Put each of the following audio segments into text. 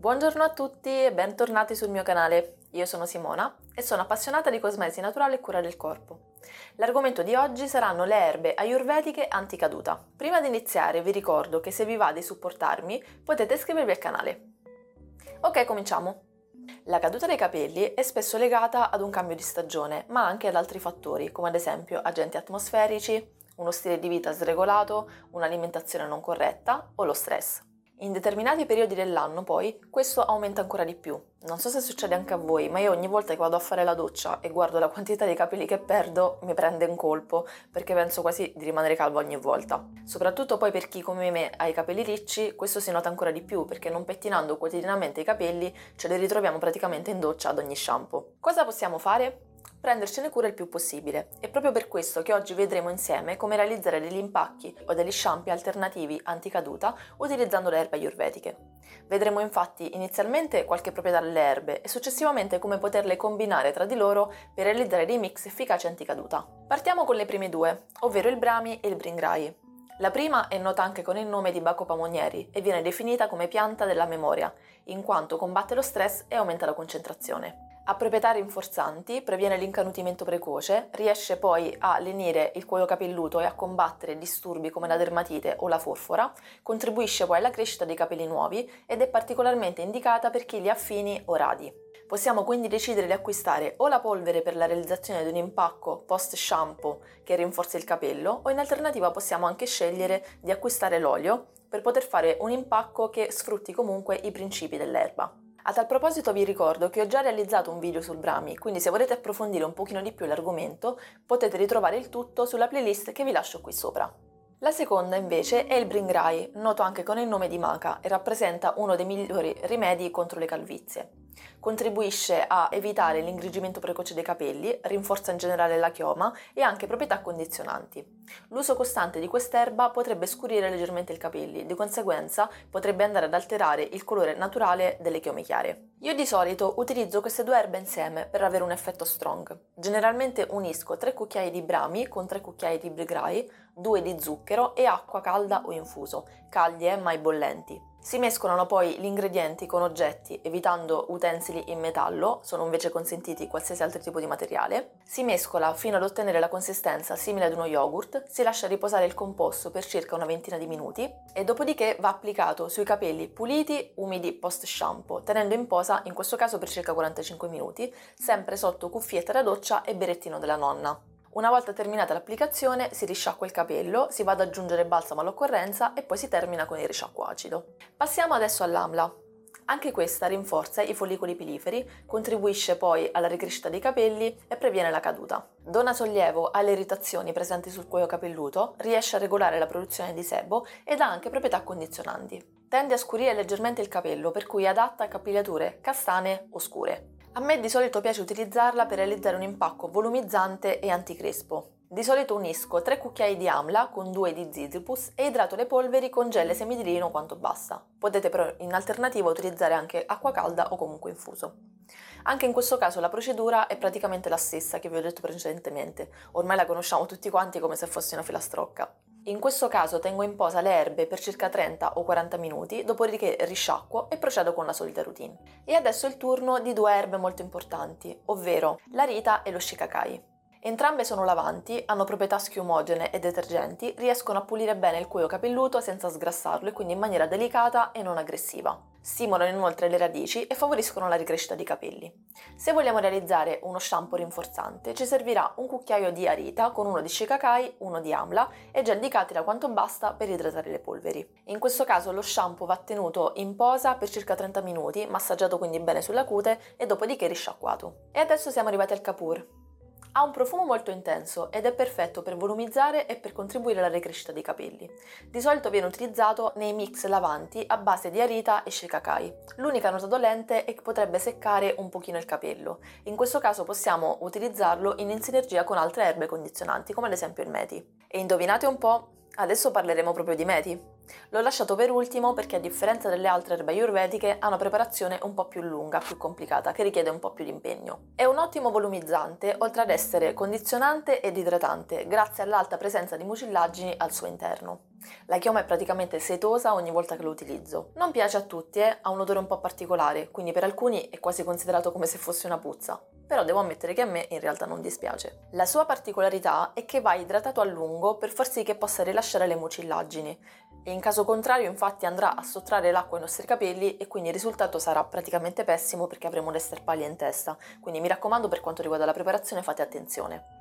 Buongiorno a tutti e bentornati sul mio canale. Io sono Simona e sono appassionata di cosmesi naturale e cura del corpo. L'argomento di oggi saranno le erbe ayurvediche anticaduta. Prima di iniziare vi ricordo che se vi va di supportarmi potete iscrivervi al canale. Ok, cominciamo. La caduta dei capelli è spesso legata ad un cambio di stagione, ma anche ad altri fattori, come ad esempio agenti atmosferici, uno stile di vita sregolato, un'alimentazione non corretta o lo stress. In determinati periodi dell'anno poi questo aumenta ancora di più. Non so se succede anche a voi, ma io ogni volta che vado a fare la doccia e guardo la quantità di capelli che perdo mi prende un colpo perché penso quasi di rimanere calvo ogni volta. Soprattutto poi per chi come me ha i capelli ricci, questo si nota ancora di più perché non pettinando quotidianamente i capelli ce li ritroviamo praticamente in doccia ad ogni shampoo. Cosa possiamo fare? Prendercene cura il più possibile. È proprio per questo che oggi vedremo insieme come realizzare degli impacchi o degli shampoo alternativi anticaduta utilizzando le erbe ayurvediche. Vedremo infatti inizialmente qualche proprietà delle erbe e successivamente come poterle combinare tra di loro per realizzare dei mix efficaci anticaduta. Partiamo con le prime due, ovvero il Brahmi e il Bringrai. La prima è nota anche con il nome di Bacopa monieri e viene definita come pianta della memoria, in quanto combatte lo stress e aumenta la concentrazione. Ha proprietà rinforzanti, previene l'incanutimento precoce, riesce poi a lenire il cuoio capelluto e a combattere disturbi come la dermatite o la forfora, contribuisce poi alla crescita dei capelli nuovi ed è particolarmente indicata per chi li ha fini o radi. Possiamo quindi decidere di acquistare o la polvere per la realizzazione di un impacco post shampoo che rinforza il capello o in alternativa possiamo anche scegliere di acquistare l'olio per poter fare un impacco che sfrutti comunque i principi dell'erba. A tal proposito vi ricordo che ho già realizzato un video sul Brahmi, quindi se volete approfondire un pochino di più l'argomento potete ritrovare il tutto sulla playlist che vi lascio qui sopra. La seconda invece è il Bringrai, noto anche con il nome di maca e rappresenta uno dei migliori rimedi contro le calvizie. Contribuisce a evitare l'ingrigimento precoce dei capelli, rinforza in generale la chioma e ha anche proprietà condizionanti. L'uso costante di quest'erba potrebbe scurire leggermente i capelli, di conseguenza potrebbe andare ad alterare il colore naturale delle chiome chiare. Io di solito utilizzo queste due erbe insieme per avere un effetto strong. Generalmente unisco 3 cucchiai di brami con 3 cucchiai di bigrai, 2 di zucchero e acqua calda o infuso, caldi e mai bollenti. Si mescolano poi gli ingredienti con oggetti, evitando utensili in metallo, sono invece consentiti qualsiasi altro tipo di materiale. Si mescola fino ad ottenere la consistenza simile ad uno yogurt, si lascia riposare il composto per circa una ventina di minuti e dopodiché va applicato sui capelli puliti, umidi post shampoo, tenendo in posa in questo caso per circa 45 minuti, sempre sotto cuffietta da doccia e berettino della nonna. Una volta terminata l'applicazione si risciacqua il capello, si va ad aggiungere balsamo all'occorrenza e poi si termina con il risciacquo acido. Passiamo adesso all'amla. Anche questa rinforza i follicoli piliferi, contribuisce poi alla ricrescita dei capelli e previene la caduta. Dona sollievo alle irritazioni presenti sul cuoio capelluto, riesce a regolare la produzione di sebo ed ha anche proprietà condizionanti. Tende a scurire leggermente il capello, per cui è adatta a capigliature castane o scure. A me di solito piace utilizzarla per realizzare un impacco volumizzante e anticrespo. Di solito unisco 3 cucchiai di amla con 2 di zizipus e idrato le polveri con gel semidilino quanto basta. Potete però in alternativa utilizzare anche acqua calda o comunque infuso. Anche in questo caso la procedura è praticamente la stessa che vi ho detto precedentemente, ormai la conosciamo tutti quanti come se fosse una filastrocca. In questo caso tengo in posa le erbe per circa 30 o 40 minuti, dopodiché risciacquo e procedo con la solita routine. E adesso è il turno di due erbe molto importanti, ovvero la rita e lo shikakai. Entrambe sono lavanti, hanno proprietà schiumogene e detergenti, riescono a pulire bene il cuoio capelluto senza sgrassarlo e quindi in maniera delicata e non aggressiva. Stimolano inoltre le radici e favoriscono la ricrescita di capelli. Se vogliamo realizzare uno shampoo rinforzante, ci servirà un cucchiaio di arita con uno di shikakai, uno di amla e gel di catira quanto basta per idratare le polveri. In questo caso lo shampoo va tenuto in posa per circa 30 minuti, massaggiato quindi bene sulla cute e dopodiché risciacquato. E adesso siamo arrivati al Kapur. Ha un profumo molto intenso ed è perfetto per volumizzare e per contribuire alla ricrescita dei capelli. Di solito viene utilizzato nei mix lavanti a base di arita e shikakai. L'unica nota dolente è che potrebbe seccare un pochino il capello. In questo caso possiamo utilizzarlo in sinergia con altre erbe condizionanti, come ad esempio il meti. E indovinate un po', Adesso parleremo proprio di meti. L'ho lasciato per ultimo perché a differenza delle altre erbe ayurvediche ha una preparazione un po' più lunga, più complicata, che richiede un po' più di impegno. È un ottimo volumizzante, oltre ad essere condizionante ed idratante, grazie all'alta presenza di mucillagini al suo interno. La chioma è praticamente setosa ogni volta che lo utilizzo. Non piace a tutti, eh? ha un odore un po' particolare, quindi per alcuni è quasi considerato come se fosse una puzza. Però devo ammettere che a me in realtà non dispiace. La sua particolarità è che va idratato a lungo per far sì che possa rilasciare le mucillagini. E in caso contrario infatti andrà a sottrarre l'acqua ai nostri capelli e quindi il risultato sarà praticamente pessimo perché avremo le sterpaglie in testa. Quindi mi raccomando per quanto riguarda la preparazione fate attenzione.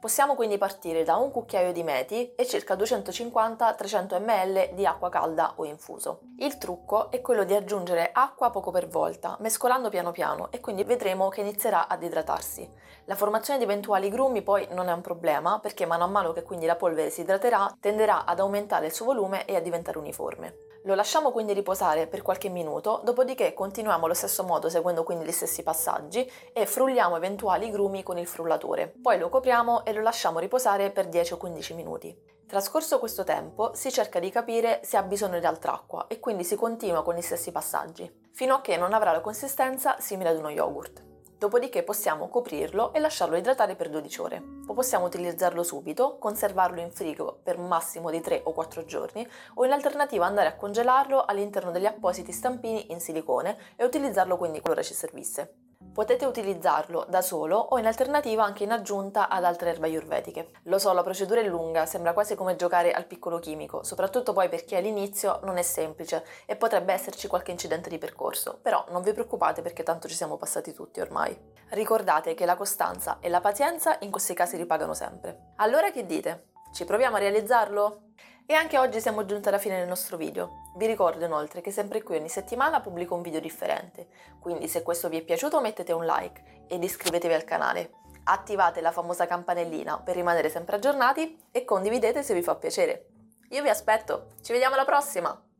Possiamo quindi partire da un cucchiaio di meti e circa 250-300 ml di acqua calda o infuso. Il trucco è quello di aggiungere acqua poco per volta, mescolando piano piano e quindi vedremo che inizierà ad idratarsi. La formazione di eventuali grumi poi non è un problema perché mano a mano che quindi la polvere si idraterà tenderà ad aumentare il suo volume e a diventare uniforme. Lo lasciamo quindi riposare per qualche minuto, dopodiché continuiamo allo stesso modo seguendo quindi gli stessi passaggi e frulliamo eventuali grumi con il frullatore. Poi lo copriamo e lo lasciamo riposare per 10 o 15 minuti. Trascorso questo tempo si cerca di capire se ha bisogno di altra acqua e quindi si continua con gli stessi passaggi, fino a che non avrà la consistenza simile ad uno yogurt. Dopodiché possiamo coprirlo e lasciarlo idratare per 12 ore. O possiamo utilizzarlo subito, conservarlo in frigo per un massimo di 3 o 4 giorni o in alternativa andare a congelarlo all'interno degli appositi stampini in silicone e utilizzarlo quindi qualora ci servisse. Potete utilizzarlo da solo o in alternativa anche in aggiunta ad altre erbe ayurvediche. Lo so, la procedura è lunga, sembra quasi come giocare al piccolo chimico, soprattutto poi per chi all'inizio non è semplice e potrebbe esserci qualche incidente di percorso, però non vi preoccupate perché tanto ci siamo passati tutti ormai. Ricordate che la costanza e la pazienza in questi casi ripagano sempre. Allora che dite? Ci proviamo a realizzarlo? E anche oggi siamo giunti alla fine del nostro video. Vi ricordo inoltre che sempre qui ogni settimana pubblico un video differente, quindi se questo vi è piaciuto mettete un like ed iscrivetevi al canale. Attivate la famosa campanellina per rimanere sempre aggiornati e condividete se vi fa piacere. Io vi aspetto, ci vediamo alla prossima!